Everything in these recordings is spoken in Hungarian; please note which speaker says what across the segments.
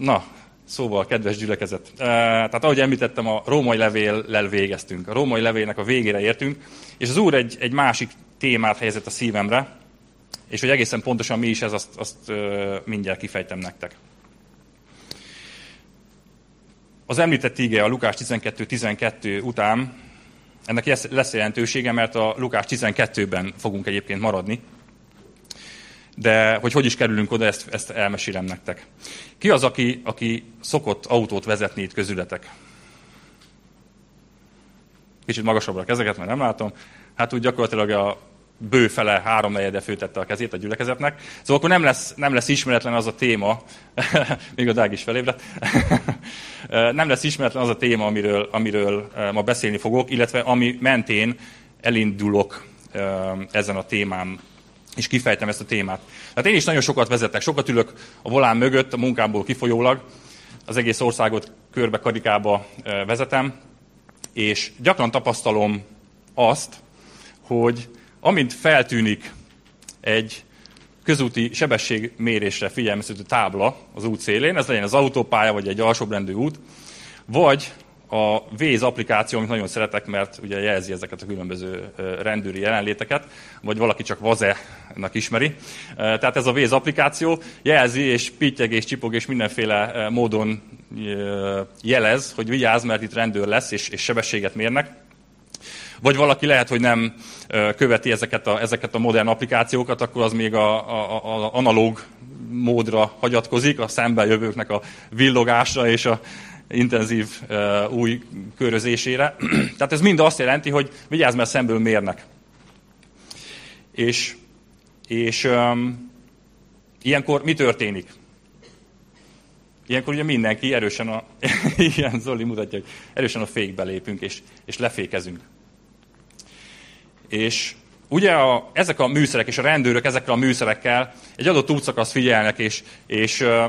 Speaker 1: Na, szóval, kedves gyülekezet. Tehát ahogy említettem, a római levéllel végeztünk. A római levélnek a végére értünk, és az Úr egy, egy másik témát helyezett a szívemre, és hogy egészen pontosan mi is ez, azt, azt mindjárt kifejtem nektek. Az említett ige a Lukás 12-12 után, ennek lesz jelentősége, mert a Lukás 12-ben fogunk egyébként maradni, de hogy hogy is kerülünk oda, ezt, ezt elmesélem nektek. Ki az, aki, aki szokott autót vezetni itt közületek? Kicsit magasabbra a kezeket, mert nem látom. Hát úgy gyakorlatilag a bőfele három negyede főtette a kezét a gyülekezetnek. Szóval akkor nem lesz, nem lesz ismeretlen az a téma, még a Dág is felébredt, nem lesz ismeretlen az a téma, amiről, amiről ma beszélni fogok, illetve ami mentén elindulok ezen a témám és kifejtem ezt a témát. Hát én is nagyon sokat vezetek, sokat ülök a volán mögött, a munkámból kifolyólag, az egész országot körbe karikába vezetem, és gyakran tapasztalom azt, hogy amint feltűnik egy közúti sebességmérésre figyelmeztető tábla az út szélén, ez legyen az autópálya, vagy egy alsóbrendű út, vagy a Waze applikáció, amit nagyon szeretek, mert ugye jelzi ezeket a különböző rendőri jelenléteket, vagy valaki csak Vaze-nak ismeri. Tehát ez a Waze applikáció jelzi, és pittyeg, és csipog, és mindenféle módon jelez, hogy vigyázz, mert itt rendőr lesz, és, és sebességet mérnek. Vagy valaki lehet, hogy nem követi ezeket a, ezeket a modern applikációkat, akkor az még a, a, a analóg módra hagyatkozik, a szemben jövőknek a villogásra és a intenzív uh, új körözésére. Tehát ez mind azt jelenti, hogy vigyázz, mert szemből mérnek. És, és um, ilyenkor mi történik? Ilyenkor ugye mindenki erősen a, ilyen Zoli mutatja, hogy erősen a fékbe lépünk, és, és lefékezünk. És ugye a, ezek a műszerek és a rendőrök ezekkel a műszerekkel egy adott útszakaszt figyelnek, és, és uh,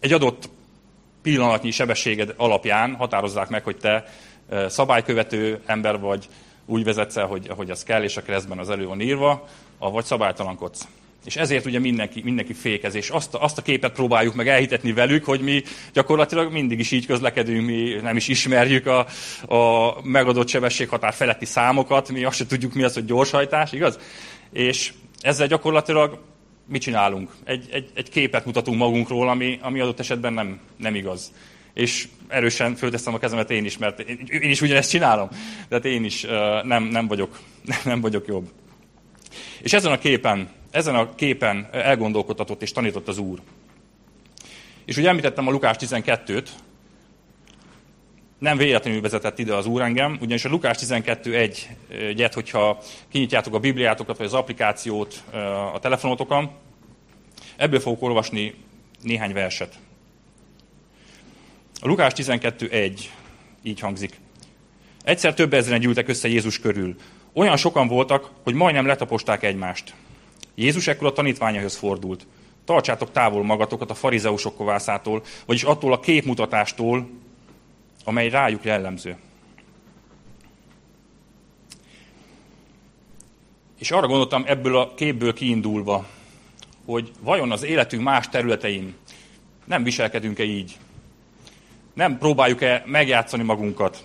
Speaker 1: egy adott pillanatnyi sebességed alapján határozzák meg, hogy te szabálykövető ember vagy, úgy vezetsz el, hogy, hogy az kell, és a keresztben az elő van írva, vagy szabálytalankodsz. És ezért ugye mindenki, mindenki fékez, és azt, azt a képet próbáljuk meg elhitetni velük, hogy mi gyakorlatilag mindig is így közlekedünk, mi nem is ismerjük a, a megadott sebességhatár feletti számokat, mi azt se tudjuk, mi az, hogy gyorshajtás, igaz? És ezzel gyakorlatilag mit csinálunk? Egy, egy, egy képet mutatunk magunkról, ami, ami adott esetben nem, nem igaz. És erősen fölteszem a kezemet én is, mert én, én is ugyanezt csinálom. Tehát én is uh, nem, nem, vagyok, nem vagyok jobb. És ezen a képen, ezen a képen elgondolkodtatott és tanított az Úr. És ugye említettem a Lukás 12-t, nem véletlenül vezetett ide az Úr engem, ugyanis a Lukás 12.1-et, hogyha kinyitjátok a Bibliátokat, vagy az applikációt a telefonotokon, ebből fogok olvasni néhány verset. A Lukás 12.1 így hangzik. Egyszer több ezeren gyűltek össze Jézus körül. Olyan sokan voltak, hogy majdnem letaposták egymást. Jézus ekkor a tanítványaihoz fordult. Tartsátok távol magatokat a farizeusok kovászától, vagyis attól a képmutatástól, amely rájuk jellemző. És arra gondoltam ebből a képből kiindulva, hogy vajon az életünk más területein nem viselkedünk-e így? Nem próbáljuk-e megjátszani magunkat?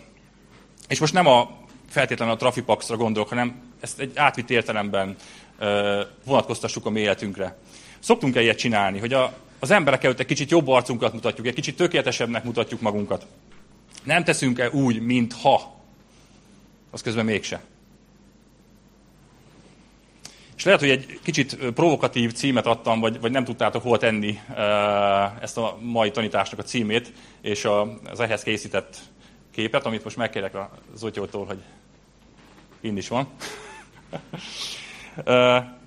Speaker 1: És most nem a feltétlenül a trafipaxra gondolok, hanem ezt egy átvitt értelemben vonatkoztassuk a mi életünkre. Szoktunk-e ilyet csinálni, hogy a, az emberek előtt egy kicsit jobb arcunkat mutatjuk, egy kicsit tökéletesebbnek mutatjuk magunkat? Nem teszünk-e úgy, mintha? Az közben mégse. És lehet, hogy egy kicsit provokatív címet adtam, vagy, vagy nem tudtátok hol tenni ezt a mai tanításnak a címét, és az ehhez készített képet, amit most megkérek a Zotyótól, hogy ind is van.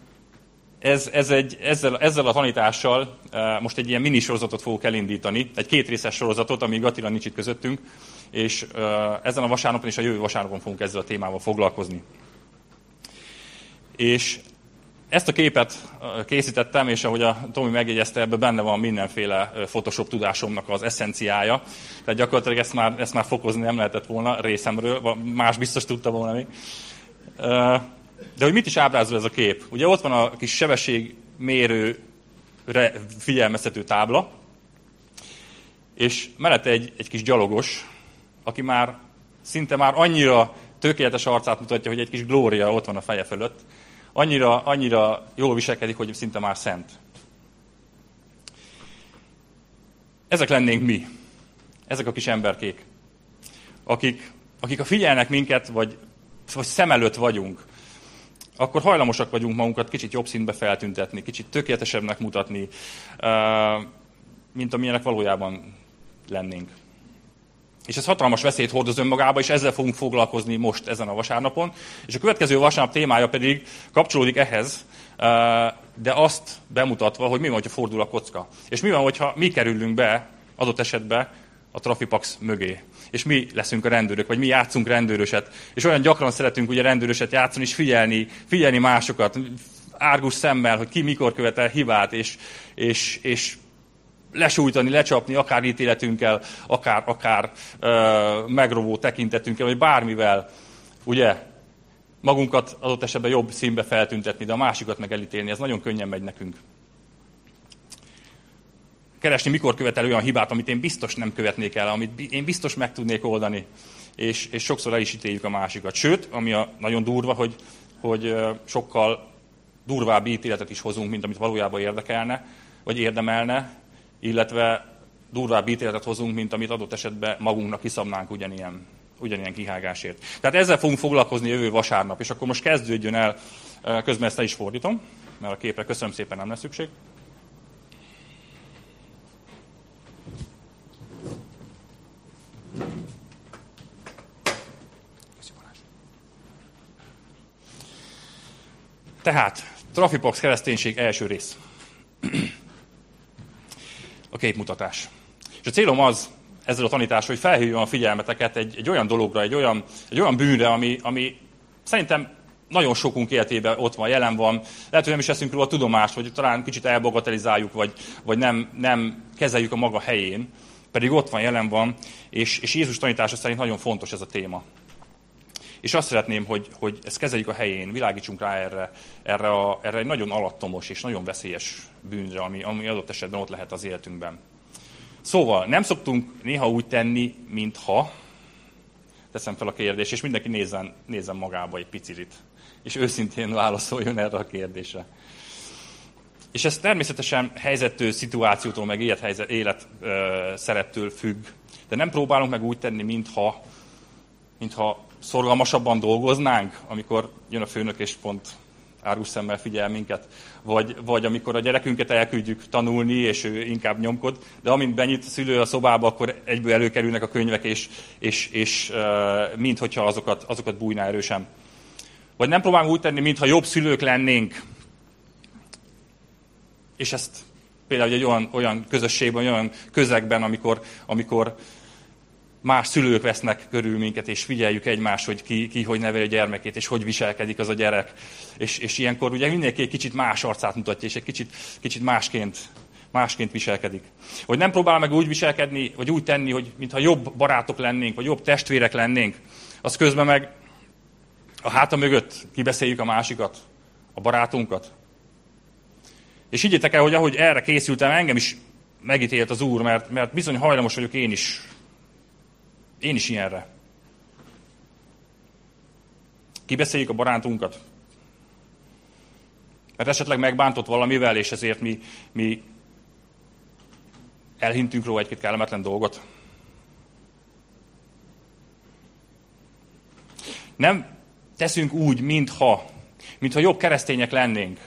Speaker 1: ez, ez egy, ezzel, ezzel a tanítással most egy ilyen minisorozatot fogok elindítani, egy kétrészes sorozatot, amíg Attila nincs itt közöttünk, és ezen a vasárnapon és a jövő vasárnapon fogunk ezzel a témával foglalkozni. És ezt a képet készítettem, és ahogy a Tomi megjegyezte, ebben benne van mindenféle Photoshop tudásomnak az eszenciája. Tehát gyakorlatilag ezt már, ezt már fokozni nem lehetett volna részemről, más biztos tudta volna még. De hogy mit is ábrázol ez a kép? Ugye ott van a kis sebességmérőre figyelmeztető tábla, és mellette egy, egy kis gyalogos, aki már szinte már annyira tökéletes arcát mutatja, hogy egy kis glória ott van a feje fölött, annyira, annyira jól viselkedik, hogy szinte már szent. Ezek lennénk mi. Ezek a kis emberkék, akik, akik a figyelnek minket, vagy, vagy szem előtt vagyunk, akkor hajlamosak vagyunk magunkat kicsit jobb színbe feltüntetni, kicsit tökéletesebbnek mutatni, mint amilyenek valójában lennénk. És ez hatalmas veszélyt hordoz önmagába, és ezzel fogunk foglalkozni most ezen a vasárnapon. És a következő vasárnap témája pedig kapcsolódik ehhez, de azt bemutatva, hogy mi van, hogyha fordul a kocka. És mi van, hogyha mi kerülünk be adott esetben a trafipax mögé. És mi leszünk a rendőrök, vagy mi játszunk rendőröset. És olyan gyakran szeretünk ugye rendőröset játszani, és figyelni, figyelni másokat, árgus szemmel, hogy ki mikor követel hibát, és, és, és lesújtani, lecsapni, akár ítéletünkkel, akár, akár ö, megrovó tekintetünkkel, vagy bármivel, ugye, magunkat adott esetben jobb színbe feltüntetni, de a másikat meg elítélni, ez nagyon könnyen megy nekünk. Keresni, mikor követel olyan hibát, amit én biztos nem követnék el, amit én biztos meg tudnék oldani, és, és sokszor el is ítéljük a másikat. Sőt, ami a nagyon durva, hogy, hogy sokkal durvább ítéletet is hozunk, mint amit valójában érdekelne, vagy érdemelne, illetve durvább ítéletet hozunk, mint amit adott esetben magunknak kiszabnánk ugyanilyen, ugyanilyen kihágásért. Tehát ezzel fogunk foglalkozni jövő vasárnap, és akkor most kezdődjön el, közben ezt is fordítom, mert a képre köszönöm szépen nem lesz szükség. Tehát, Trafipox kereszténység első rész a képmutatás. És a célom az, ezzel a tanítással, hogy felhívjam a figyelmeteket egy, egy olyan dologra, egy olyan, egy olyan bűnre, ami, ami szerintem nagyon sokunk életében ott van, jelen van. Lehet, hogy nem is eszünk róla tudomást, vagy talán kicsit elbagatelizáljuk, vagy, vagy nem, nem kezeljük a maga helyén, pedig ott van, jelen van, és, és Jézus tanítása szerint nagyon fontos ez a téma. És azt szeretném, hogy, hogy ezt kezeljük a helyén, világítsunk rá erre, erre, a, erre egy nagyon alattomos és nagyon veszélyes bűnre, ami, ami adott esetben ott lehet az életünkben. Szóval nem szoktunk néha úgy tenni, mintha, teszem fel a kérdést, és mindenki nézzen, nézzen magába egy picit, és őszintén válaszoljon erre a kérdésre. És ez természetesen helyzettől, szituációtól, meg élethelyzet, élet ö, szerettől függ. De nem próbálunk meg úgy tenni, mintha, mintha szorgalmasabban dolgoznánk, amikor jön a főnök és pont árus szemmel figyel minket, vagy, vagy amikor a gyerekünket elküldjük tanulni, és ő inkább nyomkod, de amint benyit a szülő a szobába, akkor egyből előkerülnek a könyvek, és, és, és uh, minthogyha azokat, azokat bújná erősen. Vagy nem próbálunk úgy tenni, mintha jobb szülők lennénk, és ezt például egy olyan, olyan közösségben, olyan közegben, amikor, amikor más szülők vesznek körül minket, és figyeljük egymást, hogy ki, ki hogy neveli a gyermekét, és hogy viselkedik az a gyerek. És, és ilyenkor ugye mindenki egy kicsit más arcát mutatja, és egy kicsit, kicsit másként, másként viselkedik. Hogy nem próbál meg úgy viselkedni, vagy úgy tenni, hogy mintha jobb barátok lennénk, vagy jobb testvérek lennénk, az közben meg a háta mögött kibeszéljük a másikat, a barátunkat. És higgyétek el, hogy ahogy erre készültem, engem is megítélt az Úr, mert, mert bizony hajlamos vagyok én is én is ilyenre. Kibeszéljük a barátunkat. Mert esetleg megbántott valamivel, és ezért mi, mi elhintünk róla egy-két kellemetlen dolgot. Nem teszünk úgy, mintha, mintha jobb keresztények lennénk.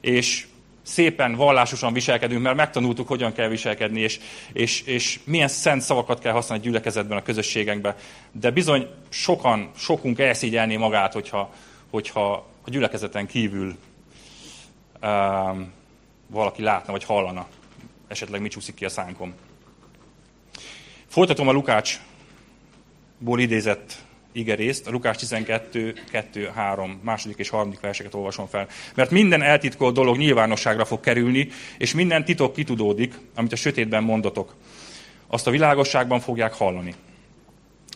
Speaker 1: És szépen, vallásosan viselkedünk, mert megtanultuk, hogyan kell viselkedni, és, és, és milyen szent szavakat kell használni a gyülekezetben, a közösségekben. De bizony sokan, sokunk elszígyelné magát, hogyha, hogyha a gyülekezeten kívül um, valaki látna, vagy hallana, esetleg mi csúszik ki a szánkon. Folytatom a Lukácsból idézett igerészt, a Lukás 12, 2, 3, második és harmadik verseket olvasom fel. Mert minden eltitkolt dolog nyilvánosságra fog kerülni, és minden titok kitudódik, amit a sötétben mondotok. Azt a világosságban fogják hallani.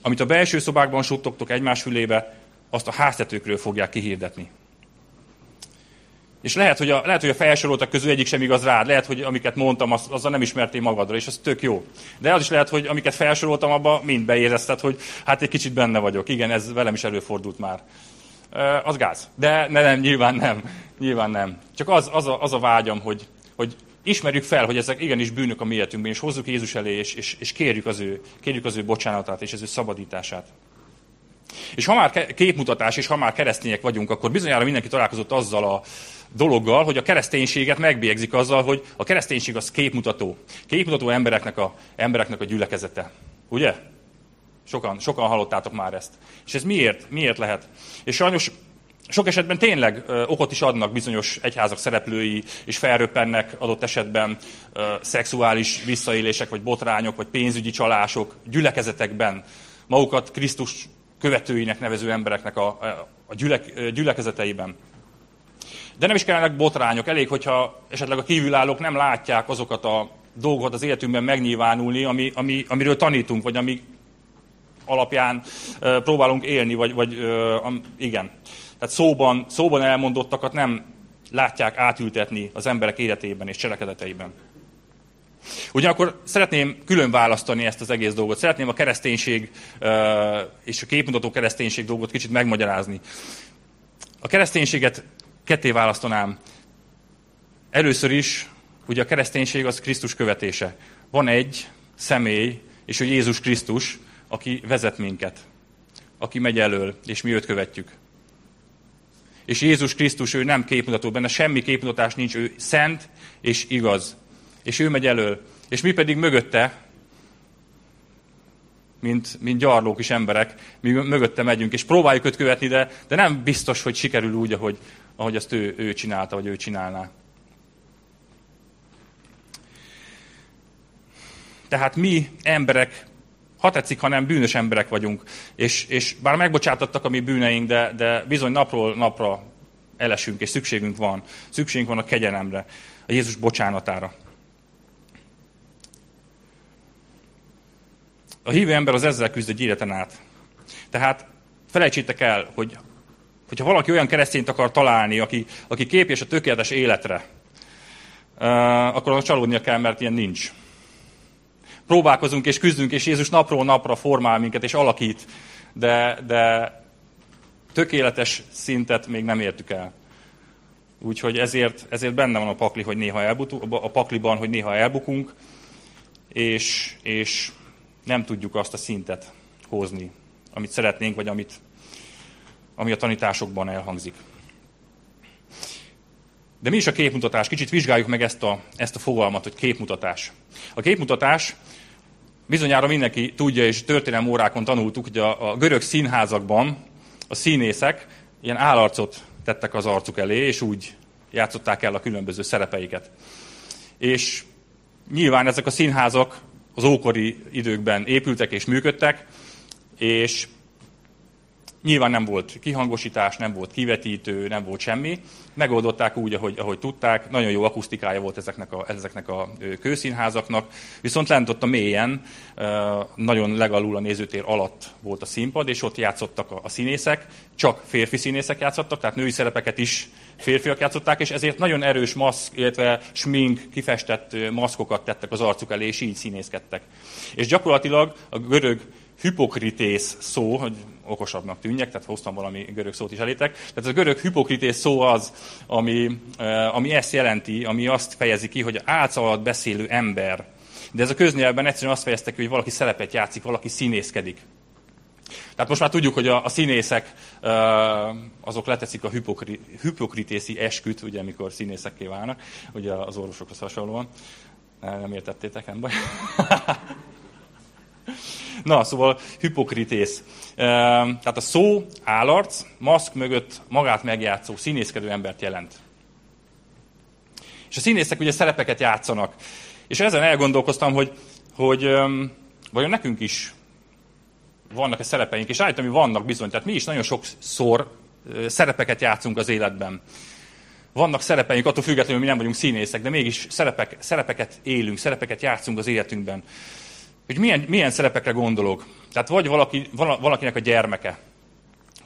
Speaker 1: Amit a belső szobákban suttogtok egymás fülébe, azt a háztetőkről fogják kihirdetni. És lehet, hogy a, lehet, hogy a felsoroltak közül egyik sem igaz rád, lehet, hogy amiket mondtam, az, azzal nem ismertél magadra, és az tök jó. De az is lehet, hogy amiket felsoroltam, abba mind beérezted, hogy hát egy kicsit benne vagyok. Igen, ez velem is előfordult már. Az gáz. De ne, nem, nyilván nem. Nyilván nem. Csak az, az, a, az a vágyam, hogy, hogy ismerjük fel, hogy ezek igenis bűnök a mi életünkben, és hozzuk Jézus elé, és, és, és kérjük, az ő, kérjük az ő bocsánatát, és az ő szabadítását. És ha már képmutatás, és ha már keresztények vagyunk, akkor bizonyára mindenki találkozott azzal a dologgal, hogy a kereszténységet megbélyegzik azzal, hogy a kereszténység az képmutató. Képmutató embereknek a, embereknek a gyülekezete. Ugye? Sokan, sokan hallottátok már ezt. És ez miért? Miért lehet? És sajnos sok esetben tényleg ö, okot is adnak bizonyos egyházak szereplői, és felröppennek adott esetben ö, szexuális visszaélések, vagy botrányok, vagy pénzügyi csalások gyülekezetekben. Magukat Krisztus követőinek nevező embereknek a, a gyülek, gyülekezeteiben. De nem is kellenek botrányok, elég, hogyha esetleg a kívülállók nem látják azokat a dolgokat az életünkben megnyilvánulni, ami, ami, amiről tanítunk, vagy ami alapján uh, próbálunk élni, vagy, vagy uh, um, igen. Tehát szóban, szóban elmondottakat nem látják átültetni az emberek életében és cselekedeteiben. Ugyanakkor szeretném külön választani ezt az egész dolgot. Szeretném a kereszténység és a képmutató kereszténység dolgot kicsit megmagyarázni. A kereszténységet ketté választanám. Először is, ugye a kereszténység az Krisztus követése. Van egy személy, és ő Jézus Krisztus, aki vezet minket, aki megy elől, és mi őt követjük. És Jézus Krisztus, ő nem képmutató, benne semmi képmutatás nincs, ő szent és igaz és ő megy elől. És mi pedig mögötte, mint, mint gyarlók is emberek, mi mögötte megyünk, és próbáljuk őt követni, de, de nem biztos, hogy sikerül úgy, ahogy, ahogy azt ő, ő csinálta, vagy ő csinálná. Tehát mi emberek, ha tetszik, hanem bűnös emberek vagyunk, és, és bár megbocsátottak a mi bűneink, de, de bizony napról napra elesünk, és szükségünk van. Szükségünk van a kegyelemre, a Jézus bocsánatára. A hívő ember az ezzel küzd egy életen át. Tehát felejtsétek el, hogy hogyha valaki olyan keresztényt akar találni, aki, aki képes a tökéletes életre, akkor az csalódnia kell, mert ilyen nincs. Próbálkozunk és küzdünk, és Jézus napról napra formál minket és alakít, de, de tökéletes szintet még nem értük el. Úgyhogy ezért, ezért benne van a pakli, hogy néha elbutunk, a pakliban, hogy néha elbukunk, és, és nem tudjuk azt a szintet hozni, amit szeretnénk, vagy amit, ami a tanításokban elhangzik. De mi is a képmutatás? Kicsit vizsgáljuk meg ezt a, ezt a fogalmat, hogy képmutatás. A képmutatás bizonyára mindenki tudja, és történelmi órákon tanultuk, hogy a, a görög színházakban a színészek ilyen állarcot tettek az arcuk elé, és úgy játszották el a különböző szerepeiket. És nyilván ezek a színházak az ókori időkben épültek és működtek, és nyilván nem volt kihangosítás, nem volt kivetítő, nem volt semmi. Megoldották úgy, ahogy, ahogy tudták. Nagyon jó akusztikája volt ezeknek a, ezeknek a kőszínházaknak. Viszont lent ott a mélyen, nagyon legalul a nézőtér alatt volt a színpad, és ott játszottak a, a színészek. Csak férfi színészek játszottak, tehát női szerepeket is férfiak játszották, és ezért nagyon erős maszk, illetve smink, kifestett maszkokat tettek az arcuk elé, és így színészkedtek. És gyakorlatilag a görög hipokritész szó, hogy okosabbnak tűnjek, tehát hoztam valami görög szót is elétek. Tehát a görög hipokritész szó az, ami, ami ezt jelenti, ami azt fejezi ki, hogy álc alatt beszélő ember. De ez a köznyelvben egyszerűen azt fejezte ki, hogy valaki szerepet játszik, valaki színészkedik. Tehát most már tudjuk, hogy a, a színészek azok leteszik a hipokri, hipokritészi esküt, ugye, amikor színészekké válnak, ugye az orvosokhoz hasonlóan. Nem értettétek, nem baj. Na, szóval hipokritész. Tehát a szó, állarc, maszk mögött magát megjátszó, színészkedő embert jelent. És a színészek ugye szerepeket játszanak. És ezen elgondolkoztam, hogy, hogy vajon nekünk is vannak-e szerepeink, és állítom, hogy vannak bizony. Tehát mi is nagyon sokszor szerepeket játszunk az életben. Vannak szerepeink, attól függetlenül, hogy mi nem vagyunk színészek, de mégis szerepek, szerepeket élünk, szerepeket játszunk az életünkben. Hogy milyen, milyen szerepekre gondolok? Tehát vagy valaki, valakinek a gyermeke.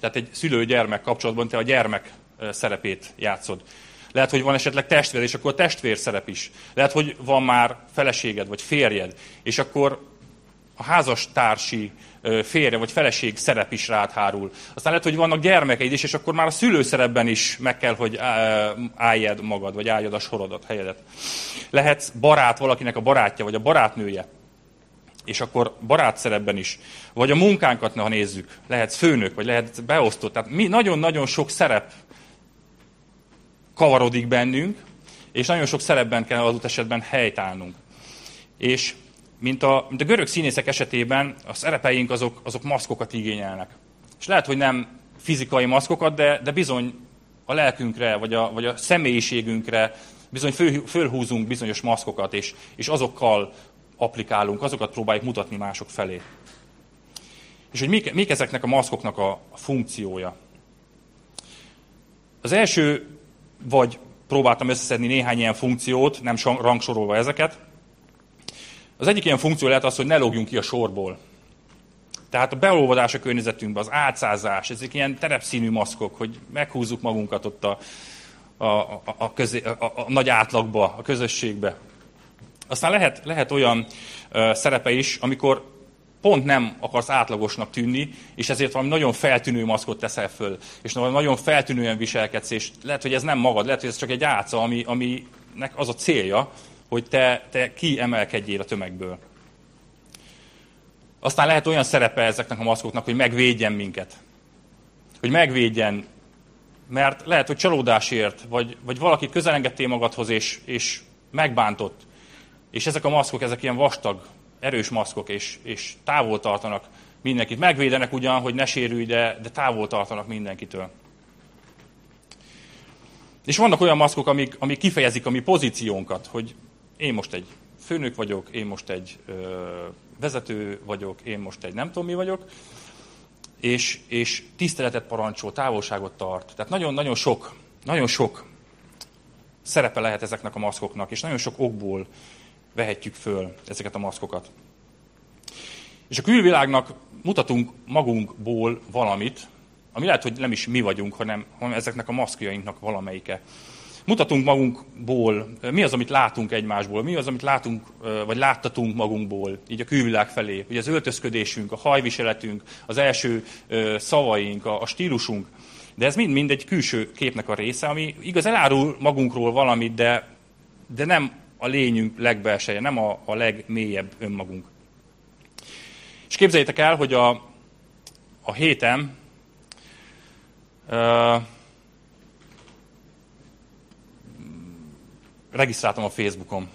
Speaker 1: Tehát egy szülő-gyermek kapcsolatban te a gyermek szerepét játszod. Lehet, hogy van esetleg testvér, és akkor a testvér szerep is. Lehet, hogy van már feleséged, vagy férjed, és akkor a házastársi férje vagy feleség szerep is rád hárul. Aztán lehet, hogy vannak gyermekeid is, és akkor már a szülőszerepben is meg kell, hogy álljad magad, vagy álljad a sorodat, helyedet. Lehetsz barát valakinek a barátja, vagy a barátnője, és akkor barát szerepben is. Vagy a munkánkat, ha nézzük, lehetsz főnök, vagy lehet beosztott. Tehát mi nagyon-nagyon sok szerep kavarodik bennünk, és nagyon sok szerepben kell adott esetben helytállnunk. És mint a, mint a görög színészek esetében, a szerepeink azok, azok maszkokat igényelnek. És lehet, hogy nem fizikai maszkokat, de, de bizony a lelkünkre, vagy a, vagy a személyiségünkre bizony föl, fölhúzunk bizonyos maszkokat, és, és azokkal applikálunk, azokat próbáljuk mutatni mások felé. És hogy mik, mik ezeknek a maszkoknak a, funkciója. Az első, vagy próbáltam összeszedni néhány ilyen funkciót, nem rangsorolva ezeket, az egyik ilyen funkció lehet az, hogy ne lógjunk ki a sorból. Tehát a beolvadás a környezetünkben, az átszázás, ezek ilyen terepszínű maszkok, hogy meghúzzuk magunkat ott a, a, a, a, közé, a, a nagy átlagba, a közösségbe. Aztán lehet, lehet olyan szerepe is, amikor pont nem akarsz átlagosnak tűnni, és ezért valami nagyon feltűnő maszkot teszel föl, és nagyon feltűnően viselkedsz, és lehet, hogy ez nem magad, lehet, hogy ez csak egy álca, ami, aminek az a célja, hogy te, te kiemelkedjél a tömegből. Aztán lehet olyan szerepe ezeknek a maszkoknak, hogy megvédjen minket. Hogy megvédjen, mert lehet, hogy csalódásért, vagy, vagy valaki közelengedtél magadhoz, és, és megbántott. És ezek a maszkok, ezek ilyen vastag, erős maszkok, és, és távol tartanak mindenkit. Megvédenek ugyan, hogy ne sérülj, de, de távol tartanak mindenkitől. És vannak olyan maszkok, amik, amik kifejezik a mi pozíciónkat, hogy én most egy főnök vagyok, én most egy ö, vezető vagyok, én most egy nem tudom mi vagyok, és, és tiszteletet parancsol, távolságot tart. Tehát nagyon-nagyon sok, nagyon sok szerepe lehet ezeknek a maszkoknak, és nagyon sok okból vehetjük föl ezeket a maszkokat. És a külvilágnak mutatunk magunkból valamit, ami lehet, hogy nem is mi vagyunk, hanem, hanem ezeknek a maszkjainknak valamelyike mutatunk magunkból, mi az, amit látunk egymásból, mi az, amit látunk, vagy láttatunk magunkból, így a külvilág felé. Ugye az öltözködésünk, a hajviseletünk, az első szavaink, a stílusunk. De ez mind-mind egy külső képnek a része, ami igaz elárul magunkról valamit, de, de nem a lényünk legbelseje, nem a, a legmélyebb önmagunk. És képzeljétek el, hogy a, a héten uh, regisztráltam a Facebookon.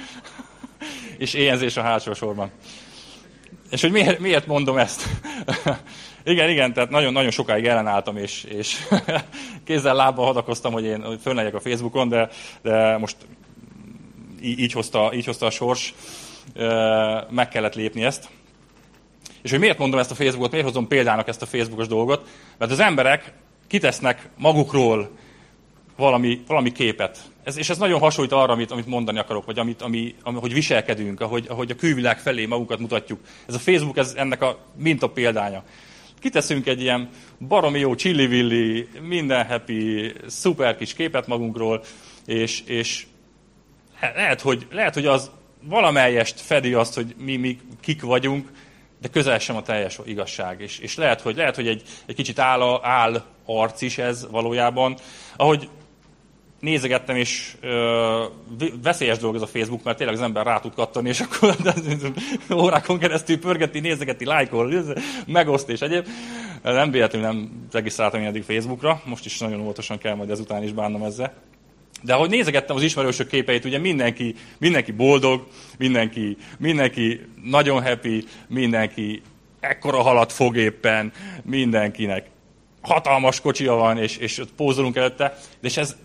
Speaker 1: És éjjelzés a hátsó sorban. És hogy miért, miért mondom ezt? igen, igen, tehát nagyon-nagyon sokáig ellenálltam, és, és kézzel lábbal hadakoztam, hogy én fönnegyek a Facebookon, de, de most így, hozta, így hozta a sors, meg kellett lépni ezt. És hogy miért mondom ezt a Facebookot, miért hozom példának ezt a Facebookos dolgot? Mert az emberek kitesznek magukról valami, valami képet. Ez, és ez nagyon hasonlít arra, amit, amit mondani akarok, vagy amit, ami, ami, hogy viselkedünk, ahogy, ahogy a külvilág felé magunkat mutatjuk. Ez a Facebook ez ennek a minta példánya. Kiteszünk egy ilyen baromi jó csillivilli, minden happy, szuper kis képet magunkról, és, és lehet, hogy, lehet, hogy az valamelyest fedi azt, hogy mi, mi kik vagyunk, de közel sem a teljes igazság. És, és lehet, hogy, lehet, hogy egy, egy kicsit áll, áll arc is ez valójában. Ahogy nézegettem, és ö, veszélyes dolog ez a Facebook, mert tényleg az ember rá tud kattani, és akkor órákon keresztül pörgeti, nézegeti, lájkol, megoszt és egyéb. Nem véletlenül nem regisztráltam én eddig Facebookra, most is nagyon óvatosan kell majd ezután is bánnom ezzel. De ahogy nézegettem az ismerősök képeit, ugye mindenki, mindenki boldog, mindenki, mindenki nagyon happy, mindenki ekkora halat fog éppen, mindenkinek hatalmas kocsia van, és, és pózolunk előtte, de és ez,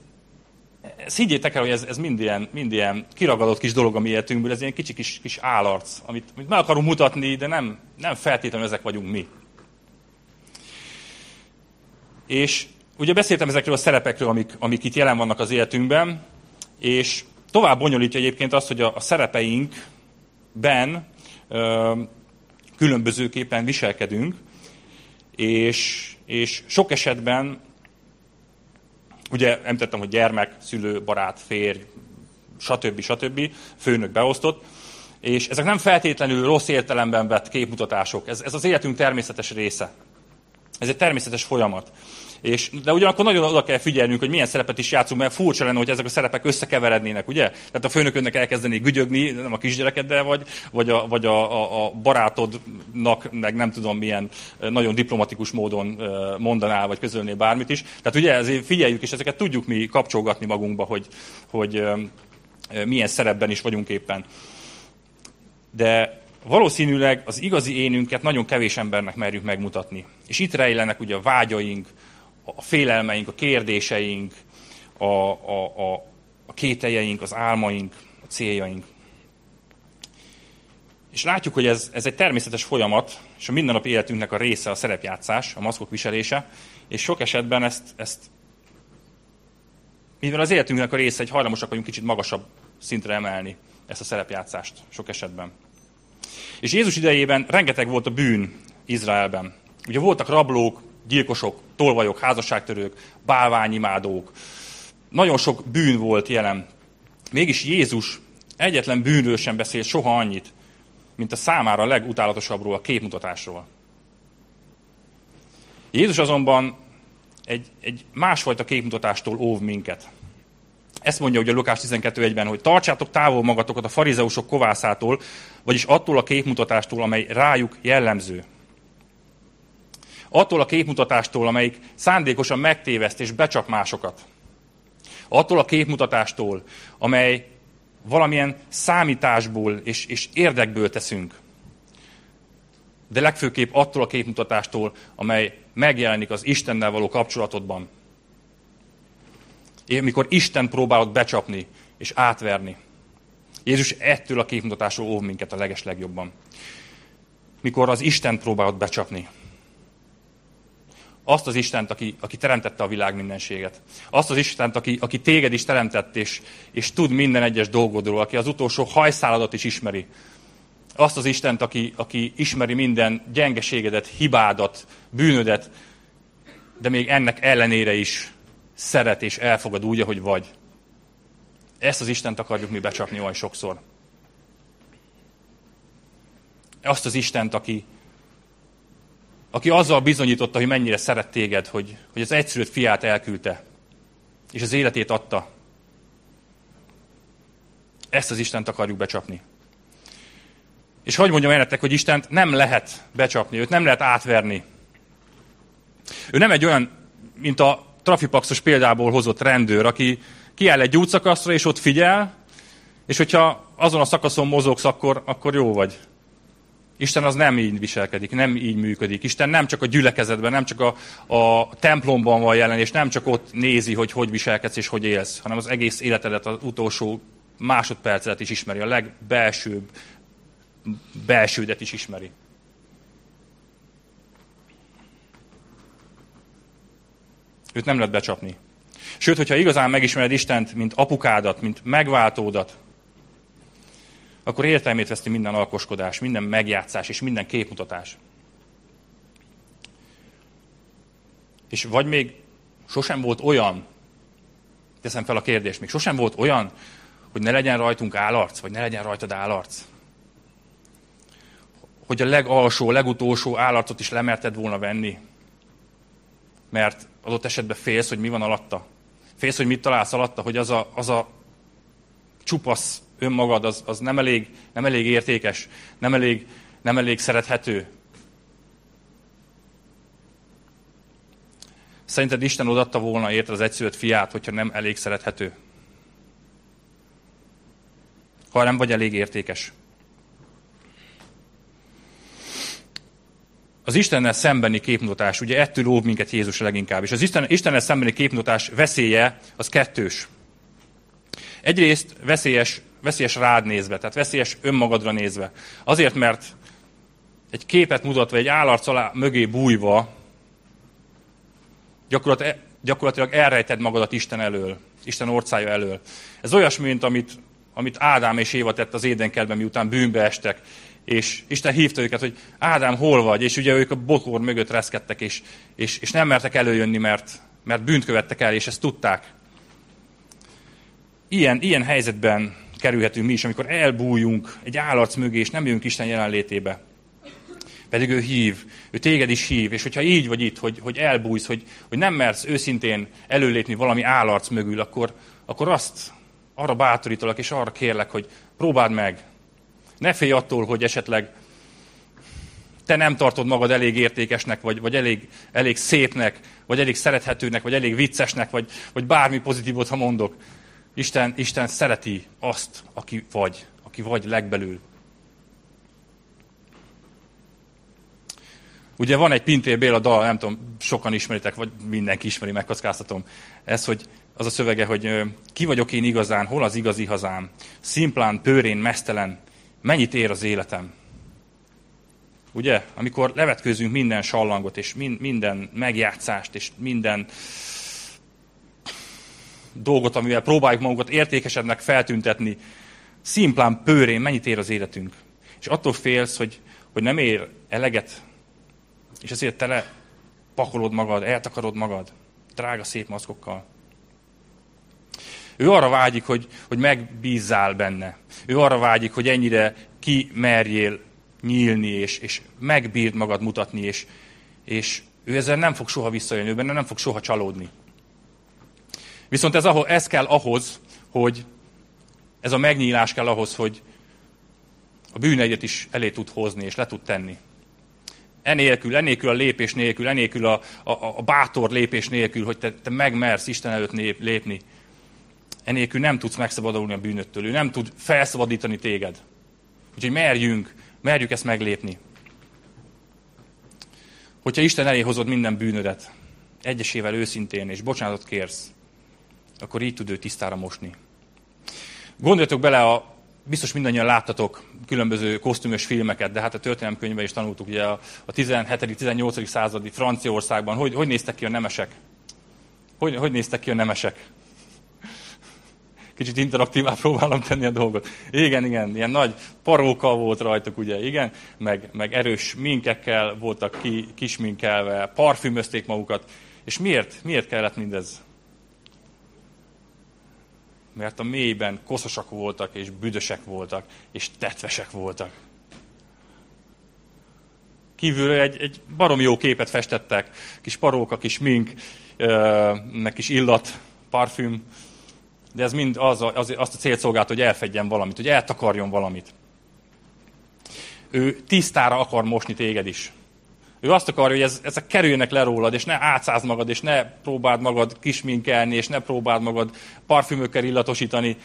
Speaker 1: ez higgyétek el, hogy ez, ez mind, ilyen, mind ilyen kiragadott kis dolog a mi életünkből, ez ilyen kicsi kis, kis állarc, amit, amit meg akarunk mutatni, de nem, nem feltétlenül ezek vagyunk mi. És ugye beszéltem ezekről a szerepekről, amik, amik itt jelen vannak az életünkben, és tovább bonyolítja egyébként azt, hogy a, a szerepeinkben ö, különbözőképpen viselkedünk, és, és sok esetben Ugye említettem, hogy gyermek, szülő, barát, férj, stb. stb. főnök beosztott. És ezek nem feltétlenül rossz értelemben vett képmutatások. Ez, ez az életünk természetes része. Ez egy természetes folyamat. És, de ugyanakkor nagyon oda kell figyelnünk, hogy milyen szerepet is játszunk, mert furcsa lenne, hogy ezek a szerepek összekeverednének, ugye? Tehát a főnökönnek elkezdeni gügyögni, nem a kisgyerekeddel vagy, vagy a, vagy a, a, a barátodnak, meg nem tudom milyen nagyon diplomatikus módon mondanál, vagy közölnél bármit is. Tehát ugye ezért figyeljük, és ezeket tudjuk mi kapcsolgatni magunkba, hogy, hogy milyen szerepben is vagyunk éppen. De valószínűleg az igazi énünket nagyon kevés embernek merjük megmutatni. És itt rejlenek ugye a vágyaink, a félelmeink, a kérdéseink, a, a, a, a kételjeink, az álmaink, a céljaink. És látjuk, hogy ez, ez egy természetes folyamat, és a mindennapi életünknek a része a szerepjátszás, a maszkok viselése, és sok esetben ezt, ezt mivel az életünknek a része, egy hajlamosak vagyunk kicsit magasabb szintre emelni ezt a szerepjátszást sok esetben. És Jézus idejében rengeteg volt a bűn Izraelben. Ugye voltak rablók, gyilkosok, tolvajok, házasságtörők, bálványimádók. Nagyon sok bűn volt jelen. Mégis Jézus egyetlen bűnről sem beszél soha annyit, mint a számára legutálatosabbról, a képmutatásról. Jézus azonban egy, egy másfajta képmutatástól óv minket. Ezt mondja ugye Lukás 12.1-ben, hogy tartsátok távol magatokat a farizeusok kovászától, vagyis attól a képmutatástól, amely rájuk jellemző. Attól a képmutatástól, amelyik szándékosan megtéveszt és becsap másokat. Attól a képmutatástól, amely valamilyen számításból és, és érdekből teszünk. De legfőképp attól a képmutatástól, amely megjelenik az Istennel való kapcsolatodban. Én, mikor Isten próbálod becsapni és átverni. Jézus ettől a képmutatásról óv minket a leges legjobban. Mikor az Isten próbálod becsapni azt az Istent, aki, aki teremtette a világ mindenséget. Azt az Istent, aki, aki téged is teremtett, és, és tud minden egyes dolgodról, aki az utolsó hajszáladat is ismeri. Azt az Istent, aki, aki ismeri minden gyengeségedet, hibádat, bűnödet, de még ennek ellenére is szeret és elfogad úgy, ahogy vagy. Ezt az Istent akarjuk mi becsapni olyan sokszor. Azt az Istent, aki, aki azzal bizonyította, hogy mennyire szeret téged, hogy, hogy az egyszülött fiát elküldte, és az életét adta. Ezt az Istent akarjuk becsapni. És hogy mondjam ennek, hogy Istent nem lehet becsapni, őt nem lehet átverni. Ő nem egy olyan, mint a trafipaxos példából hozott rendőr, aki kiáll egy útszakaszra, és ott figyel, és hogyha azon a szakaszon mozogsz, akkor, akkor jó vagy. Isten az nem így viselkedik, nem így működik. Isten nem csak a gyülekezetben, nem csak a, a templomban van jelen, és nem csak ott nézi, hogy hogy viselkedsz és hogy élsz, hanem az egész életedet, az utolsó másodpercedet is ismeri, a legbelsőbb belsődet is ismeri. Őt nem lehet becsapni. Sőt, hogyha igazán megismered Istent, mint apukádat, mint megváltódat, akkor értelmét veszti minden alkoskodás, minden megjátszás és minden képmutatás. És vagy még sosem volt olyan, teszem fel a kérdést, még sosem volt olyan, hogy ne legyen rajtunk állarc, vagy ne legyen rajtad állarc. Hogy a legalsó, legutolsó állarcot is lemerted volna venni. Mert adott esetben félsz, hogy mi van alatta. Félsz, hogy mit találsz alatta, hogy az a, az a csupasz önmagad az, az nem, elég, nem elég értékes, nem elég, nem elég szerethető. Szerinted Isten odatta volna érted az egyszülött fiát, hogyha nem elég szerethető? Ha nem vagy elég értékes. Az Istennel szembeni képmutatás, ugye ettől óv minket Jézus leginkább. És az Isten, Istennel szembeni képmutatás veszélye az kettős. Egyrészt veszélyes veszélyes rád nézve, tehát veszélyes önmagadra nézve. Azért, mert egy képet mutatva, egy állarc alá mögé bújva, gyakorlatilag, gyakorlatilag elrejted magadat Isten elől, Isten orcája elől. Ez olyasmi, mint amit, amit Ádám és Éva tett az édenkertben, miután bűnbe estek, és Isten hívta őket, hogy Ádám, hol vagy? És ugye ők a bokor mögött reszkedtek, és, és, és nem mertek előjönni, mert, mert bűnt követtek el, és ezt tudták. Ilyen, ilyen helyzetben kerülhetünk mi is, amikor elbújunk egy állarc mögé, és nem jövünk Isten jelenlétébe. Pedig ő hív, ő téged is hív, és hogyha így vagy itt, hogy, hogy elbújsz, hogy, hogy nem mersz őszintén előlépni valami állarc mögül, akkor, akkor azt arra bátorítalak, és arra kérlek, hogy próbáld meg. Ne félj attól, hogy esetleg te nem tartod magad elég értékesnek, vagy, vagy elég, elég szépnek, vagy elég szerethetőnek, vagy elég viccesnek, vagy, vagy bármi pozitívot, ha mondok. Isten, Isten szereti azt, aki vagy, aki vagy legbelül. Ugye van egy Pintér Béla dal, nem tudom, sokan ismeritek, vagy mindenki ismeri, megkockáztatom. Ez, hogy az a szövege, hogy ki vagyok én igazán, hol az igazi hazám? Szimplán, pőrén, mesztelen, mennyit ér az életem? Ugye? Amikor levetkőzünk minden sallangot, és minden megjátszást, és minden dolgot, amivel próbáljuk magunkat értékesebbnek feltüntetni, szimplán pőrén mennyit ér az életünk. És attól félsz, hogy, hogy nem ér eleget, és ezért tele pakolod magad, eltakarod magad, drága szép maszkokkal. Ő arra vágyik, hogy, hogy megbízzál benne. Ő arra vágyik, hogy ennyire kimerjél nyílni, és, és megbírd magad mutatni, és, és ő ezzel nem fog soha visszajönni, ő benne nem fog soha csalódni. Viszont ez, ahol, ez kell ahhoz, hogy ez a megnyílás kell ahhoz, hogy a bűneidet is elé tud hozni, és le tud tenni. Enélkül, enélkül a lépés nélkül, enélkül a, a, a bátor lépés nélkül, hogy te, te megmersz Isten előtt lépni, enélkül nem tudsz megszabadulni a bűnöttől. Ő nem tud felszabadítani téged. Úgyhogy merjünk, merjük ezt meglépni. Hogyha Isten elé hozod minden bűnödet, egyesével őszintén, és bocsánatot kérsz, akkor így tud ő tisztára mosni. Gondoljatok bele, a, biztos mindannyian láttatok különböző kosztümös filmeket, de hát a történelemkönyvben is tanultuk, ugye a, a 17.-18. századi Franciaországban, hogy, hogy néztek ki a nemesek? Hogy, hogy néztek ki a nemesek? Kicsit interaktívá próbálom tenni a dolgot. Igen, igen, ilyen nagy paróka volt rajtuk, ugye, igen, meg, meg erős minkekkel voltak ki, kisminkelve, parfümözték magukat. És miért? Miért kellett mindez? Mert a mélyben koszosak voltak, és büdösek voltak, és tetvesek voltak. Kívülről egy, egy barom jó képet festettek, kis paróka, kis mink, meg kis illat, parfüm, de ez mind az, az, azt a célt szolgált, hogy elfedjen valamit, hogy eltakarjon valamit. Ő tisztára akar mosni téged is. Ő azt akarja, hogy ez, ezek kerüljenek le rólad, és ne átszáz magad, és ne próbáld magad kisminkelni, és ne próbáld magad parfümökkel illatosítani,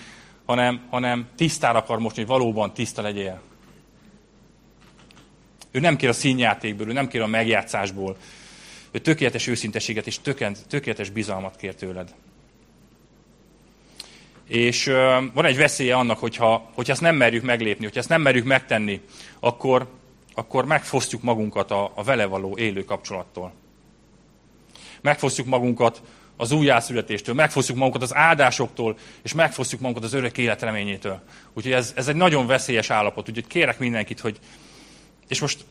Speaker 1: hanem, hanem tisztára akar mosni, hogy valóban tiszta legyél. Ő nem kér a színjátékból, ő nem kér a megjátszásból. Ő tökéletes őszinteséget és tökéletes bizalmat kér tőled. És van egy veszélye annak, hogyha, hogyha ezt nem merjük meglépni, hogyha ezt nem merjük megtenni, akkor, akkor megfosztjuk magunkat a, a vele való élő kapcsolattól. Megfosztjuk magunkat az újjászületéstől, megfosztjuk magunkat az áldásoktól, és megfosztjuk magunkat az örök élet reményétől. Úgyhogy ez, ez egy nagyon veszélyes állapot. Úgyhogy kérek mindenkit, hogy... És most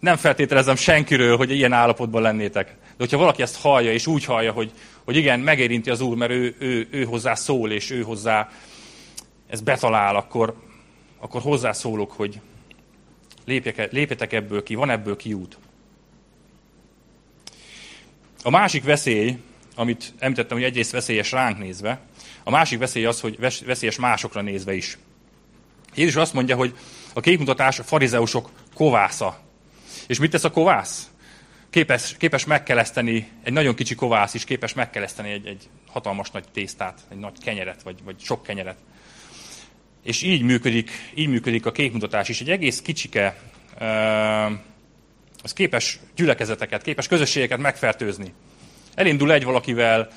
Speaker 1: nem feltételezem senkiről, hogy ilyen állapotban lennétek. De hogyha valaki ezt hallja, és úgy hallja, hogy, hogy igen, megérinti az Úr, mert ő, ő, ő hozzá szól, és ő hozzá ez betalál, akkor, akkor hozzászólok, hogy lépjek, lépjetek ebből ki, van ebből kiút. A másik veszély, amit említettem, hogy egyrészt veszélyes ránk nézve, a másik veszély az, hogy veszélyes másokra nézve is. Jézus azt mondja, hogy a képmutatás a farizeusok kovásza. És mit tesz a kovász? Képes, képes megkeleszteni, egy nagyon kicsi kovász is képes megkeleszteni egy, egy hatalmas nagy tésztát, egy nagy kenyeret, vagy, vagy sok kenyeret. És így működik, így működik a képmutatás is. Egy egész kicsike, az képes gyülekezeteket, képes közösségeket megfertőzni. Elindul egy valakivel,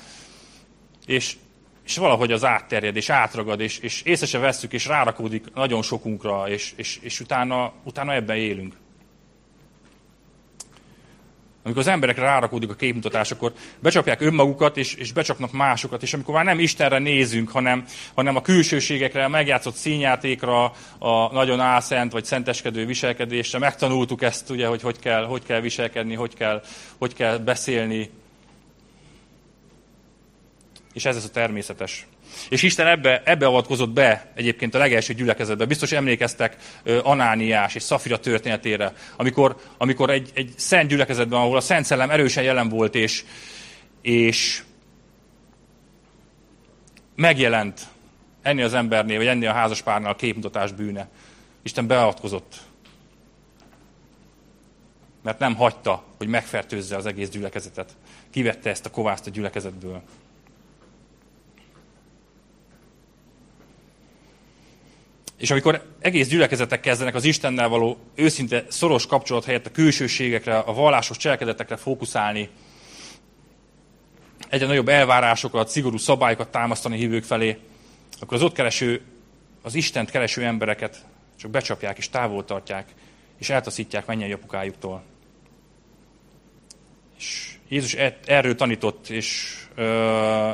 Speaker 1: és, és valahogy az átterjed, és átragad, és, és észre se vesszük, és rárakódik nagyon sokunkra, és, és, és utána, utána ebben élünk. Amikor az emberekre rárakódik a képmutatás, akkor becsapják önmagukat, és, és becsapnak másokat, és amikor már nem Istenre nézünk, hanem, hanem a külsőségekre, a megjátszott színjátékra, a nagyon álszent vagy szenteskedő viselkedésre, megtanultuk ezt, ugye, hogy hogy kell, hogy kell viselkedni, hogy kell, hogy kell beszélni, És ez az a természetes. És Isten ebbe, ebbe avatkozott be egyébként a legelső gyülekezetbe. Biztos emlékeztek Anániás és Szafira történetére, amikor, amikor egy, egy szent gyülekezetben, ahol a Szent Szellem erősen jelen volt, és, és megjelent ennél az embernél, vagy ennél a házaspárnál a képmutatás bűne. Isten beavatkozott. Mert nem hagyta, hogy megfertőzze az egész gyülekezetet. Kivette ezt a kovászt a gyülekezetből. És amikor egész gyülekezetek kezdenek az Istennel való őszinte szoros kapcsolat helyett a külsőségekre, a vallásos cselekedetekre fókuszálni, egyre nagyobb elvárásokat, szigorú szabályokat támasztani hívők felé, akkor az ott kereső, az Istent kereső embereket csak becsapják és távol tartják, és eltaszítják mennyei apukájuktól. És Jézus e- erről tanított, és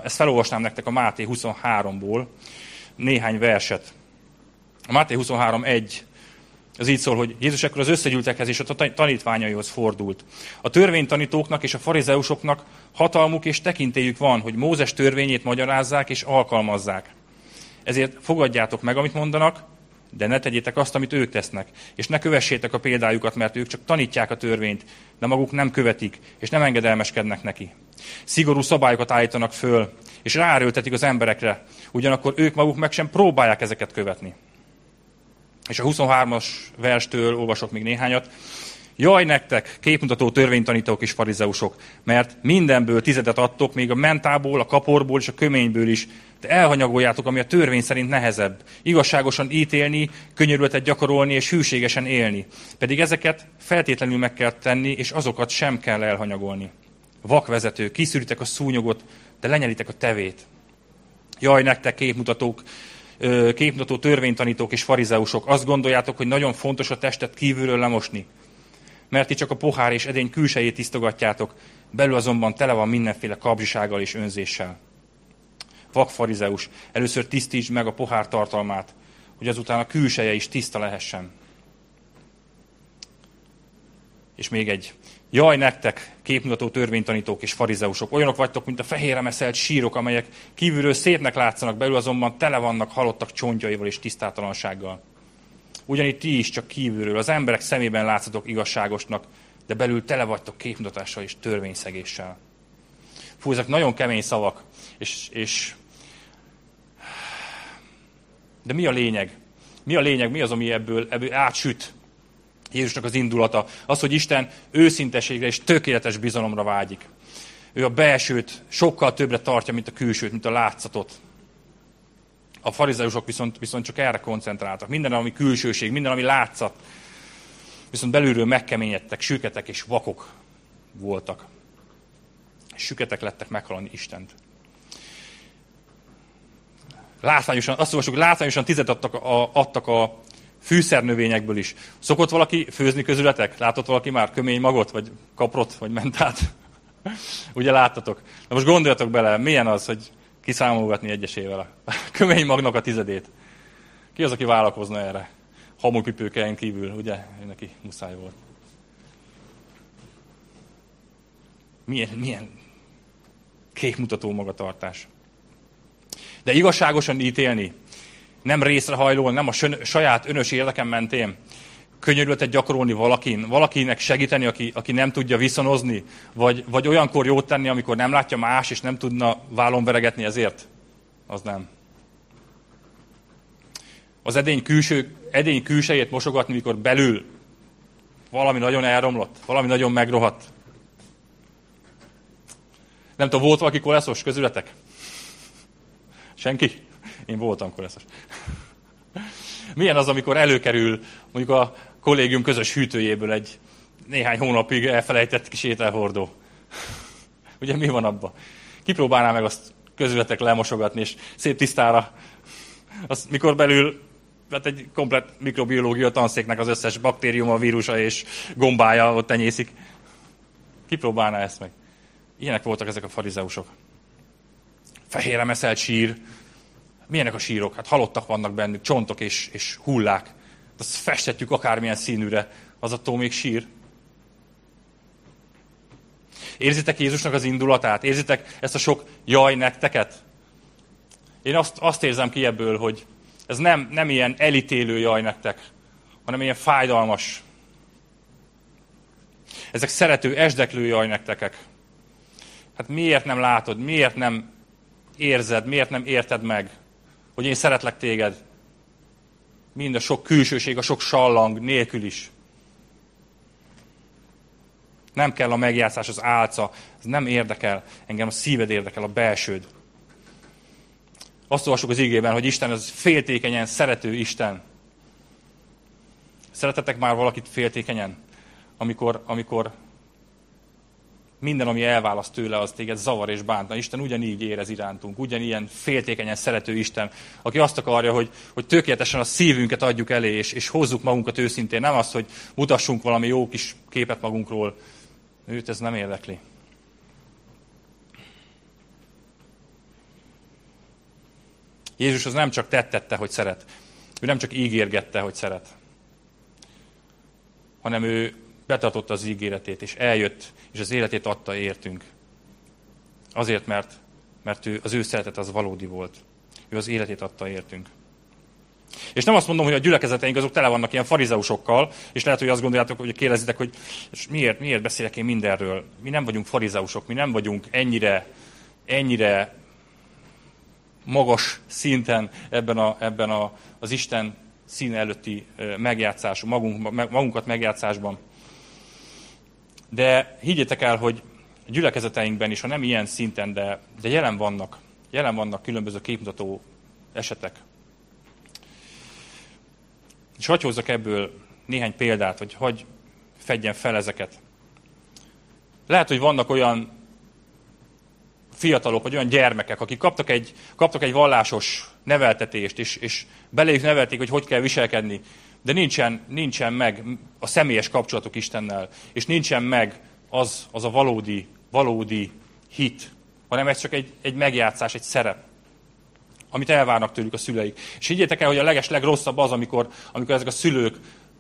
Speaker 1: ezt felolvasnám nektek a Máté 23-ból, néhány verset. A Máté 23.1 az így szól, hogy Jézus ekkor az összegyűltekhez és a tanítványaihoz fordult. A törvénytanítóknak és a farizeusoknak hatalmuk és tekintélyük van, hogy Mózes törvényét magyarázzák és alkalmazzák. Ezért fogadjátok meg, amit mondanak, de ne tegyétek azt, amit ők tesznek, és ne kövessétek a példájukat, mert ők csak tanítják a törvényt, de maguk nem követik, és nem engedelmeskednek neki. Szigorú szabályokat állítanak föl, és ráerőltetik az emberekre, ugyanakkor ők maguk meg sem próbálják ezeket követni. És a 23-as verstől olvasok még néhányat. Jaj nektek, képmutató törvénytanítók és farizeusok, mert mindenből tizedet adtok, még a mentából, a kaporból és a köményből is, de elhanyagoljátok, ami a törvény szerint nehezebb. Igazságosan ítélni, könyörületet gyakorolni és hűségesen élni. Pedig ezeket feltétlenül meg kell tenni, és azokat sem kell elhanyagolni. Vakvezető, kiszűritek a szúnyogot, de lenyelitek a tevét. Jaj nektek, képmutatók, képmutató törvénytanítók és farizeusok, azt gondoljátok, hogy nagyon fontos a testet kívülről lemosni. Mert ti csak a pohár és edény külsejét tisztogatjátok, belül azonban tele van mindenféle kapzsisággal és önzéssel. Vak farizeus, először tisztítsd meg a pohár tartalmát, hogy azután a külseje is tiszta lehessen. És még egy. Jaj nektek, képmutató törvénytanítók és farizeusok, olyanok vagytok, mint a fehér emeszelt sírok, amelyek kívülről szépnek látszanak, belül azonban tele vannak halottak csontjaival és tisztátalansággal. Ugyanígy ti is csak kívülről, az emberek szemében látszatok igazságosnak, de belül tele vagytok képmutatással és törvényszegéssel. Fú, ezek nagyon kemény szavak, és, és de mi a lényeg? Mi a lényeg? Mi az, ami ebből, ebből átsüt? Jézusnak az indulata. Az, hogy Isten őszinteségre és tökéletes bizalomra vágyik. Ő a belsőt sokkal többre tartja, mint a külsőt, mint a látszatot. A farizeusok viszont, viszont csak erre koncentráltak. Minden, ami külsőség, minden, ami látszat. Viszont belülről megkeményedtek, süketek és vakok voltak. Süketek lettek meghalani Istent. Látványosan, azt olvasjuk, látványosan tizet adtak a, adtak a fűszernövényekből is. Szokott valaki főzni közületek? Látott valaki már kömény magot, vagy kaprot, vagy mentát? Ugye láttatok? Na most gondoljatok bele, milyen az, hogy kiszámolgatni egyesével a kömény magnak a tizedét. Ki az, aki vállalkozna erre? Hamupipőkein kívül, ugye? Neki muszáj volt. Milyen, milyen képmutató magatartás. De igazságosan ítélni, nem részrehajlóan, nem a saját önös érdekem mentén, könyörületet gyakorolni valakin, valakinek segíteni, aki, aki nem tudja viszonozni, vagy, vagy olyankor jót tenni, amikor nem látja más, és nem tudna vállon veregetni ezért, az nem. Az edény, külső, edény külsejét mosogatni, mikor belül valami nagyon elromlott, valami nagyon megrohadt. Nem tudom, volt valaki koleszos közületek? Senki? Én voltam koleszos. Milyen az, amikor előkerül mondjuk a kollégium közös hűtőjéből egy néhány hónapig elfelejtett kis ételhordó? Ugye mi van abban? Kipróbálná meg azt közületek lemosogatni, és szép tisztára, az mikor belül hát egy komplet mikrobiológia tanszéknek az összes baktériuma, vírusa és gombája ott tenyészik. Kipróbálná ezt meg? Ilyenek voltak ezek a farizeusok. Fehér meszelt sír, Milyenek a sírok? Hát halottak vannak bennük, csontok és, és hullák. Azt festetjük akármilyen színűre, az attól még sír. Érzitek Jézusnak az indulatát? Érzitek ezt a sok jaj nekteket? Én azt, azt érzem ki ebből, hogy ez nem, nem ilyen elítélő jaj nektek, hanem ilyen fájdalmas. Ezek szerető, esdeklő jaj nektekek. Hát miért nem látod, miért nem érzed, miért nem érted meg, hogy én szeretlek téged? Mind a sok külsőség, a sok sallang nélkül is. Nem kell a megjátszás, az álca, ez nem érdekel. Engem a szíved érdekel, a belsőd. Azt olvasjuk az igében, hogy Isten az féltékenyen szerető Isten. Szeretetek már valakit féltékenyen? Amikor, amikor minden, ami elválaszt tőle, az téged zavar és bánt. Na, Isten ugyanígy érez irántunk, ugyanilyen féltékenyen szerető Isten, aki azt akarja, hogy, hogy tökéletesen a szívünket adjuk elé, és, és hozzuk magunkat őszintén. Nem az, hogy mutassunk valami jó kis képet magunkról. Őt ez nem érdekli. Jézus az nem csak tettette, hogy szeret. Ő nem csak ígérgette, hogy szeret. Hanem ő betartotta az ígéretét, és eljött, és az életét adta értünk. Azért, mert, mert ő, az ő szeretet az valódi volt. Ő az életét adta értünk. És nem azt mondom, hogy a gyülekezeteink azok tele vannak ilyen farizeusokkal, és lehet, hogy azt gondoljátok, hogy kérdezitek, hogy és miért, miért beszélek én mindenről. Mi nem vagyunk farizeusok, mi nem vagyunk ennyire, ennyire magas szinten ebben, a, ebben a, az Isten színe előtti megjátszás, magunk, magunkat megjátszásban. De higgyétek el, hogy a gyülekezeteinkben is, ha nem ilyen szinten, de, de jelen vannak, jelen vannak különböző képmutató esetek. És hagyj hozzak ebből néhány példát, vagy hagyj fedjen fel ezeket. Lehet, hogy vannak olyan fiatalok, vagy olyan gyermekek, akik kaptak egy, kaptak egy vallásos neveltetést, és, és beléjük nevelték, hogy hogy kell viselkedni, de nincsen, nincsen meg a személyes kapcsolatok Istennel, és nincsen meg az, az a valódi, valódi hit, hanem ez csak egy, egy megjátszás, egy szerep, amit elvárnak tőlük a szüleik. És higgyétek el, hogy a leges legrosszabb az, amikor, amikor ezek a szülők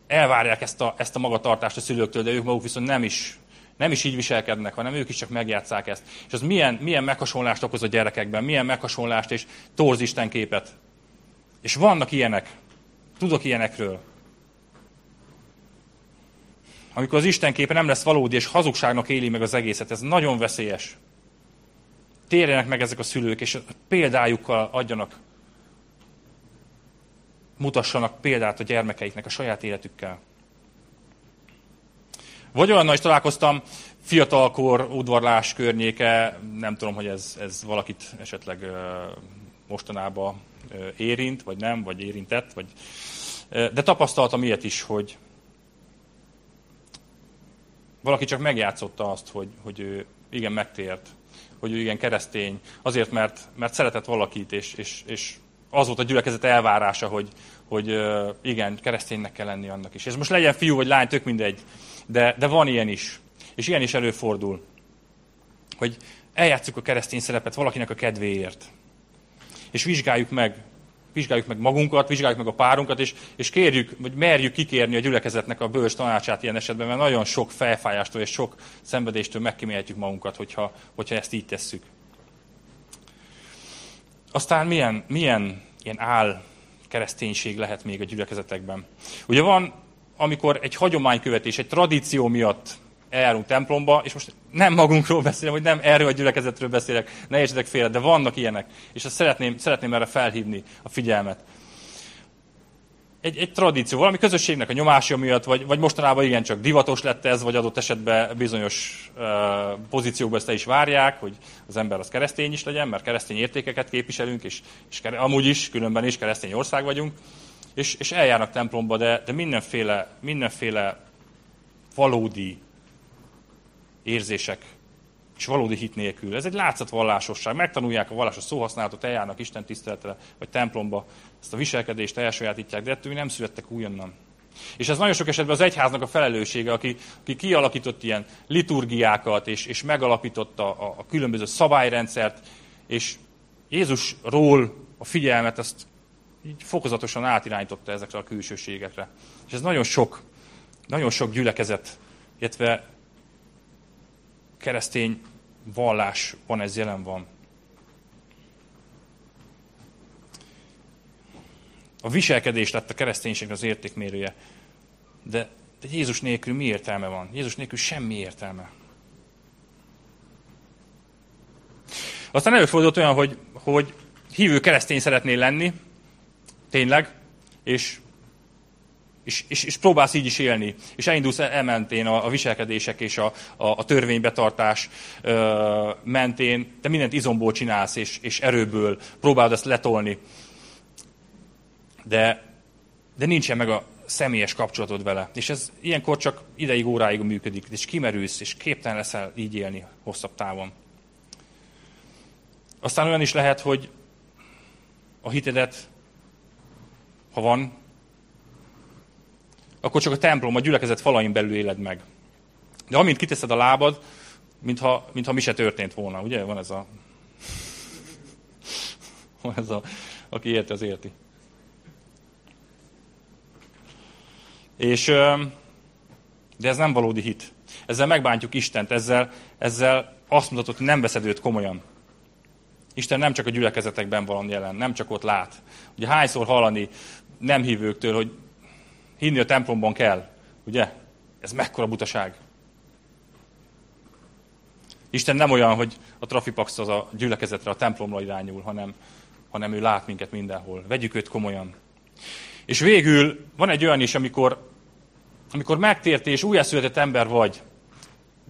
Speaker 1: elvárják ezt a, ezt a magatartást a szülőktől, de ők maguk viszont nem is, nem is így viselkednek, hanem ők is csak megjátszák ezt. És az milyen, milyen meghasonlást okoz a gyerekekben, milyen meghasonlást és torz Isten képet. És vannak ilyenek. Tudok ilyenekről. Amikor az Isten képe nem lesz valódi, és hazugságnak éli meg az egészet, ez nagyon veszélyes. Térjenek meg ezek a szülők, és példájukkal adjanak, mutassanak példát a gyermekeiknek a saját életükkel. Vagy olyannal is találkoztam, fiatalkor, udvarlás környéke, nem tudom, hogy ez, ez valakit esetleg mostanában érint, vagy nem, vagy érintett, vagy, de tapasztaltam ilyet is, hogy valaki csak megjátszotta azt, hogy, hogy ő igen megtért, hogy ő igen keresztény, azért, mert, mert szeretett valakit, és, és, és az volt a gyülekezet elvárása, hogy, hogy igen, kereszténynek kell lenni annak is. Ez most legyen fiú vagy lány, tök mindegy de, de van ilyen is. És ilyen is előfordul, hogy eljátszuk a keresztény szerepet valakinek a kedvéért. És vizsgáljuk meg, vizsgáljuk meg magunkat, vizsgáljuk meg a párunkat, és, és kérjük, vagy merjük kikérni a gyülekezetnek a bölcs tanácsát ilyen esetben, mert nagyon sok felfájástól és sok szenvedéstől megkímélhetjük magunkat, hogyha, hogyha ezt így tesszük. Aztán milyen, milyen ilyen áll kereszténység lehet még a gyülekezetekben. Ugye van amikor egy hagyománykövetés, egy tradíció miatt eljárunk templomba, és most nem magunkról beszélek, hogy nem erről a gyülekezetről beszélek, ne értsetek félre, de vannak ilyenek, és azt szeretném, szeretném erre felhívni a figyelmet. Egy, egy tradíció, valami közösségnek a nyomása miatt, vagy, vagy mostanában igen csak divatos lett ez, vagy adott esetben bizonyos uh, pozíciókban ezt is várják, hogy az ember az keresztény is legyen, mert keresztény értékeket képviselünk, és, és amúgy is, különben is keresztény ország vagyunk és, és eljárnak templomba, de, de mindenféle, mindenféle valódi érzések és valódi hit nélkül. Ez egy látszatvallásosság. Megtanulják a vallásos szóhasználatot, eljárnak Isten tiszteletre, vagy templomba, ezt a viselkedést elsajátítják, de ettől nem születtek újonnan. És ez nagyon sok esetben az egyháznak a felelőssége, aki, aki kialakított ilyen liturgiákat, és, és megalapította a, a különböző szabályrendszert, és Jézusról a figyelmet azt így fokozatosan átirányította ezekre a külsőségekre. És ez nagyon sok, nagyon sok gyülekezet, illetve keresztény vallás van, ez jelen van. A viselkedés lett a kereszténység az értékmérője. De, de Jézus nélkül mi értelme van? Jézus nélkül semmi értelme. Aztán előfordult olyan, hogy, hogy hívő keresztény szeretnél lenni, tényleg, és, és, és, és próbálsz így is élni. És elindulsz elmentén a, a viselkedések és a, a, a törvénybetartás ö, mentén, te mindent izomból csinálsz, és, és erőből próbálod ezt letolni. De, de nincsen meg a személyes kapcsolatod vele. És ez ilyenkor csak ideig, óráig működik, és kimerülsz, és képtelen leszel így élni hosszabb távon. Aztán olyan is lehet, hogy a hitedet, ha van, akkor csak a templom, a gyülekezet falain belül éled meg. De amint kiteszed a lábad, mintha, mintha mi se történt volna. Ugye? Van ez a... Van ez a... Aki érti, az érti. És, de ez nem valódi hit. Ezzel megbántjuk Istent, ezzel, ezzel azt mutatod, hogy nem veszed őt komolyan. Isten nem csak a gyülekezetekben van jelen, nem csak ott lát. Ugye hányszor hallani nem hívőktől, hogy hinni a templomban kell. Ugye? Ez mekkora butaság. Isten nem olyan, hogy a trafipax az a gyülekezetre, a templomra irányul, hanem, hanem ő lát minket mindenhol. Vegyük őt komolyan. És végül van egy olyan is, amikor, amikor megtértél és újjászületett ember vagy,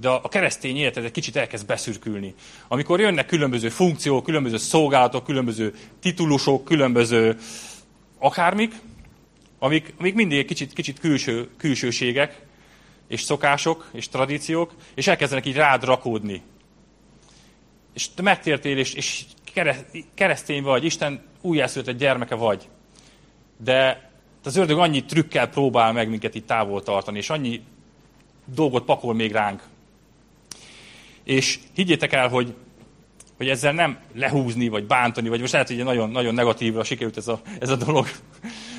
Speaker 1: de a keresztény életed egy kicsit elkezd beszürkülni. Amikor jönnek különböző funkciók, különböző szolgálatok, különböző titulusok, különböző akármik, amik, amik mindig egy kicsit, kicsit külső, külsőségek, és szokások, és tradíciók, és elkezdenek így rád rakódni. És te megtértél, és, és keresztény vagy, Isten újjászületett gyermeke vagy. De az ördög annyi trükkel próbál meg minket itt távol tartani, és annyi dolgot pakol még ránk. És higgyétek el, hogy, hogy ezzel nem lehúzni, vagy bántani, vagy most lehet, hogy nagyon, nagyon negatívra sikerült ez a, ez a dolog,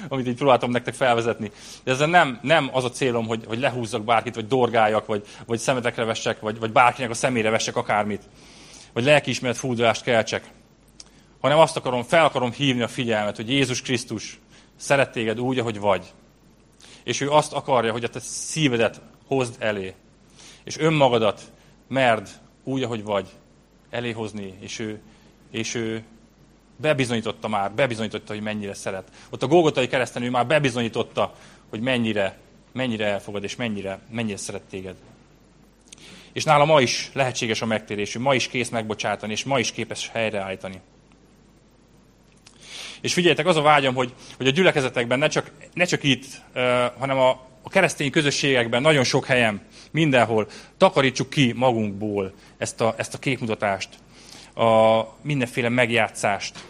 Speaker 1: amit így próbáltam nektek felvezetni. De ezzel nem, nem az a célom, hogy, hogy lehúzzak bárkit, vagy dorgáljak, vagy, vagy szemetekre vessek, vagy, vagy bárkinek a szemére vessek akármit, vagy lelkiismeret fúdulást keltsek, hanem azt akarom, fel akarom hívni a figyelmet, hogy Jézus Krisztus szeret téged úgy, ahogy vagy. És ő azt akarja, hogy a te szívedet hozd elé. És önmagadat merd úgy, ahogy vagy, eléhozni, és ő, és ő bebizonyította már, bebizonyította, hogy mennyire szeret. Ott a Golgotai kereszten ő már bebizonyította, hogy mennyire, mennyire elfogad, és mennyire, mennyire szeret téged. És nála ma is lehetséges a megtérés, ő ma is kész megbocsátani, és ma is képes helyreállítani. És figyeljetek, az a vágyam, hogy, hogy a gyülekezetekben ne csak, ne csak itt, uh, hanem a, a keresztény közösségekben, nagyon sok helyen, mindenhol takarítsuk ki magunkból ezt a, ezt a képmutatást, a mindenféle megjátszást,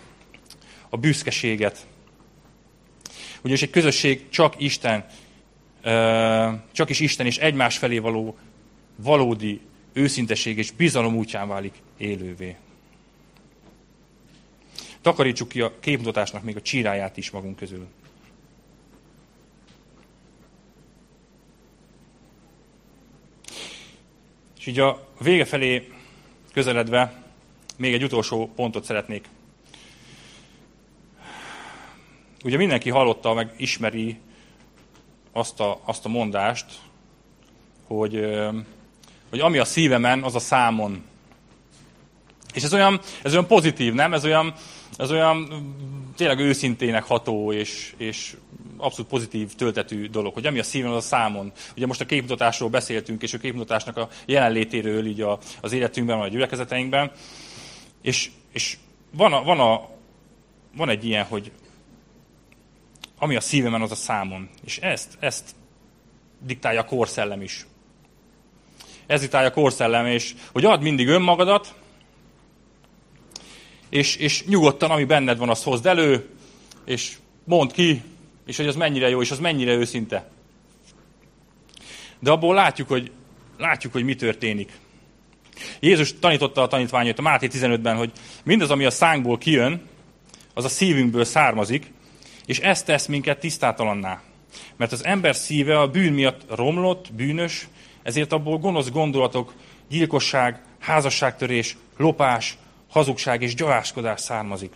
Speaker 1: a büszkeséget. Ugyanis egy közösség csak Isten, csak is Isten és egymás felé való valódi őszinteség és bizalom útján válik élővé. Takarítsuk ki a képmutatásnak még a csíráját is magunk közül. És így a vége felé közeledve még egy utolsó pontot szeretnék. Ugye mindenki hallotta, meg ismeri azt a, azt a mondást, hogy, hogy ami a szívemen, az a számon. És ez olyan, ez olyan pozitív, nem? Ez olyan, ez olyan tényleg őszintének ható és, és abszolút pozitív töltetű dolog, hogy ami a szíven, az a számon. Ugye most a képmutatásról beszéltünk, és a képmutatásnak a jelenlétéről így a, az életünkben, vagy a gyülekezeteinkben. És, és van, a, van, a, van egy ilyen, hogy ami a szívemen, az a számon. És ezt, ezt diktálja a korszellem is. Ez diktálja a korszellem, és hogy add mindig önmagadat, és, és nyugodtan, ami benned van, azt hozd elő, és mondd ki, és hogy az mennyire jó, és az mennyire őszinte. De abból látjuk, hogy, látjuk, hogy mi történik. Jézus tanította a tanítványait a Máté 15-ben, hogy mindaz, ami a szánkból kijön, az a szívünkből származik, és ez tesz minket tisztátalanná. Mert az ember szíve a bűn miatt romlott, bűnös, ezért abból gonosz gondolatok, gyilkosság, házasságtörés, lopás, hazugság és gyaláskodás származik.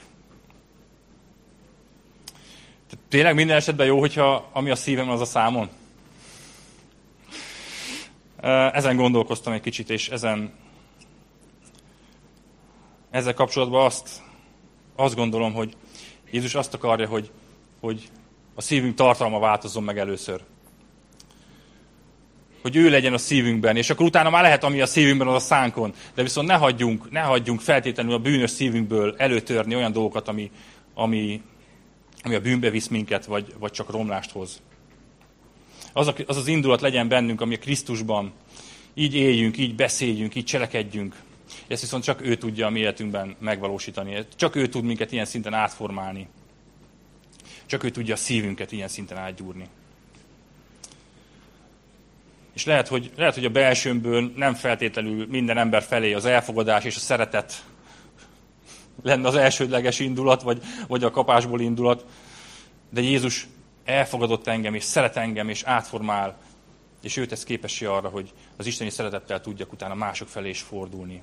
Speaker 1: Tényleg minden esetben jó, hogyha ami a szívem, az a számon? Ezen gondolkoztam egy kicsit, és ezen ezzel kapcsolatban azt, azt gondolom, hogy Jézus azt akarja, hogy, hogy a szívünk tartalma változzon meg először. Hogy ő legyen a szívünkben, és akkor utána már lehet, ami a szívünkben, az a szánkon. De viszont ne hagyjunk, ne hagyjunk feltétlenül a bűnös szívünkből előtörni olyan dolgokat, ami, ami, ami a bűnbe visz minket, vagy, vagy csak romlást hoz. Az, a, az az indulat legyen bennünk, ami a Krisztusban. Így éljünk, így beszéljünk, így cselekedjünk. Ezt viszont csak ő tudja a mi életünkben megvalósítani. Csak ő tud minket ilyen szinten átformálni. Csak ő tudja a szívünket ilyen szinten átgyúrni. És lehet hogy, lehet, hogy a belsőmből nem feltétlenül minden ember felé az elfogadás és a szeretet lenne az elsődleges indulat, vagy, vagy a kapásból indulat, de Jézus elfogadott engem, és szeret engem, és átformál, és ő tesz képessé arra, hogy az isteni szeretettel tudjak utána mások felé is fordulni.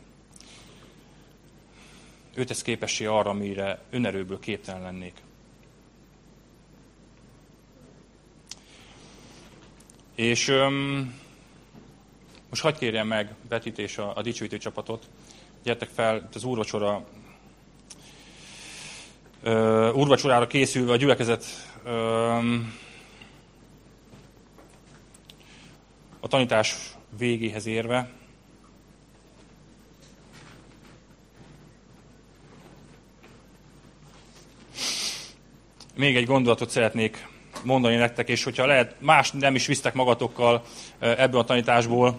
Speaker 1: Ő tesz képessé arra, amire önerőből képtelen lennék. És öm, most hagyd kérjem meg Betit és a, a dicsőítő csapatot, gyertek fel, az úrvacsora, ö, úrvacsorára készülve a gyülekezet öm, a tanítás végéhez érve. Még egy gondolatot szeretnék mondani nektek, és hogyha lehet, más nem is visztek magatokkal ebből a tanításból,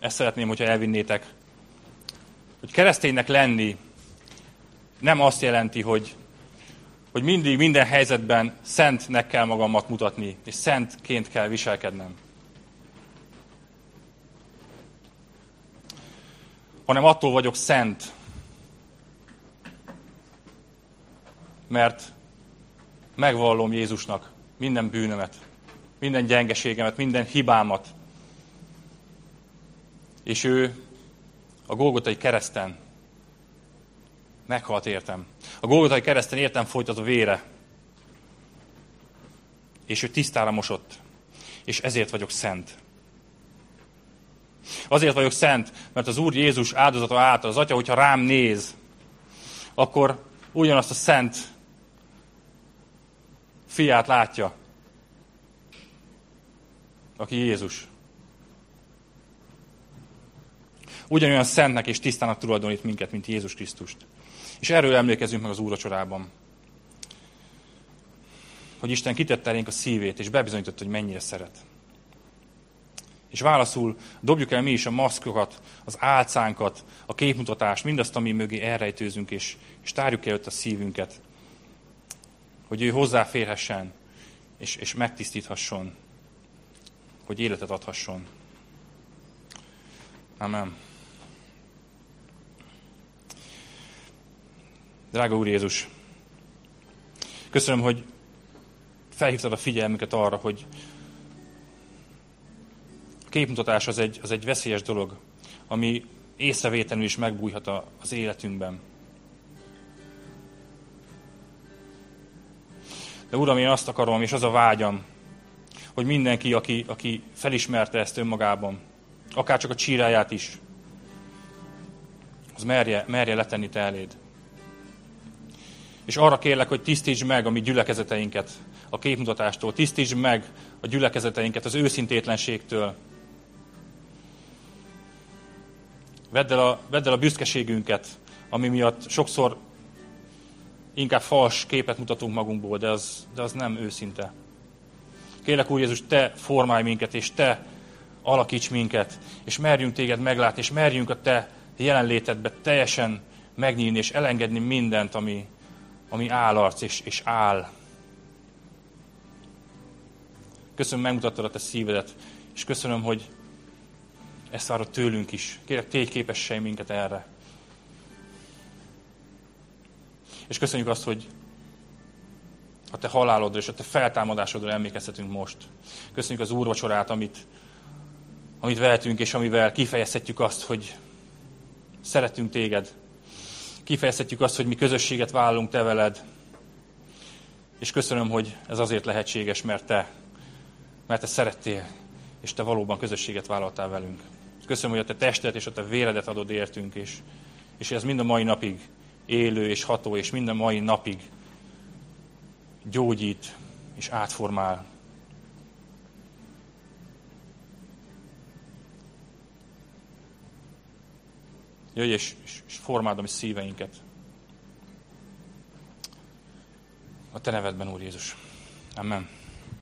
Speaker 1: ezt szeretném, hogyha elvinnétek. Hogy kereszténynek lenni nem azt jelenti, hogy, hogy mindig, minden helyzetben szentnek kell magamat mutatni, és szentként kell viselkednem. Hanem attól vagyok szent, mert megvallom Jézusnak minden bűnömet, minden gyengeségemet, minden hibámat. És ő a Golgotai kereszten meghalt értem. A Golgotai kereszten értem folytat a vére. És ő tisztára mosott. És ezért vagyok szent. Azért vagyok szent, mert az Úr Jézus áldozata által, az Atya, hogyha rám néz, akkor ugyanazt a szent fiát látja, aki Jézus. Ugyanolyan szentnek és tisztának tulajdonít minket, mint Jézus Krisztust. És erről emlékezünk meg az úracsorában. Hogy Isten kitette elénk a szívét, és bebizonyította, hogy mennyire szeret. És válaszul dobjuk el mi is a maszkokat, az álcánkat, a képmutatást, mindazt, ami mögé elrejtőzünk, és, és tárjuk előtt a szívünket, hogy ő hozzáférhessen, és, és megtisztíthasson, hogy életet adhasson. Amen. Drága Úr Jézus, köszönöm, hogy felhívtad a figyelmüket arra, hogy a képmutatás az egy, az egy veszélyes dolog, ami észrevétlenül is megbújhat az életünkben. De Uram, én azt akarom, és az a vágyam, hogy mindenki, aki, aki felismerte ezt önmagában, akár csak a csíráját is, az merje, merje letenni te eléd. És arra kérlek, hogy tisztítsd meg a mi gyülekezeteinket a képmutatástól, tisztítsd meg a gyülekezeteinket az őszintétlenségtől. Vedd el a, vedd el a büszkeségünket, ami miatt sokszor inkább fals képet mutatunk magunkból, de az, de az nem őszinte. Kérlek, Úr Jézus, Te formálj minket, és Te alakíts minket, és merjünk Téged meglátni, és merjünk a Te jelenlétedbe teljesen megnyílni, és elengedni mindent, ami, ami állarc és, és áll. Köszönöm, megmutattad a Te szívedet, és köszönöm, hogy ezt várod tőlünk is. Kérek, tégy képesség minket erre. És köszönjük azt, hogy a te halálodra és a te feltámadásodra emlékezhetünk most. Köszönjük az úrvacsorát, amit, amit vehetünk, és amivel kifejezhetjük azt, hogy szeretünk téged. Kifejezhetjük azt, hogy mi közösséget vállalunk te veled. És köszönöm, hogy ez azért lehetséges, mert te, mert te szerettél, és te valóban közösséget vállaltál velünk. Köszönöm, hogy a te testet és a te véredet adod értünk, és, és ez mind a mai napig élő és ható, és minden mai napig gyógyít és átformál. Jöjj és, és, formáld a mi szíveinket. A Te nevedben, Úr Jézus. Amen.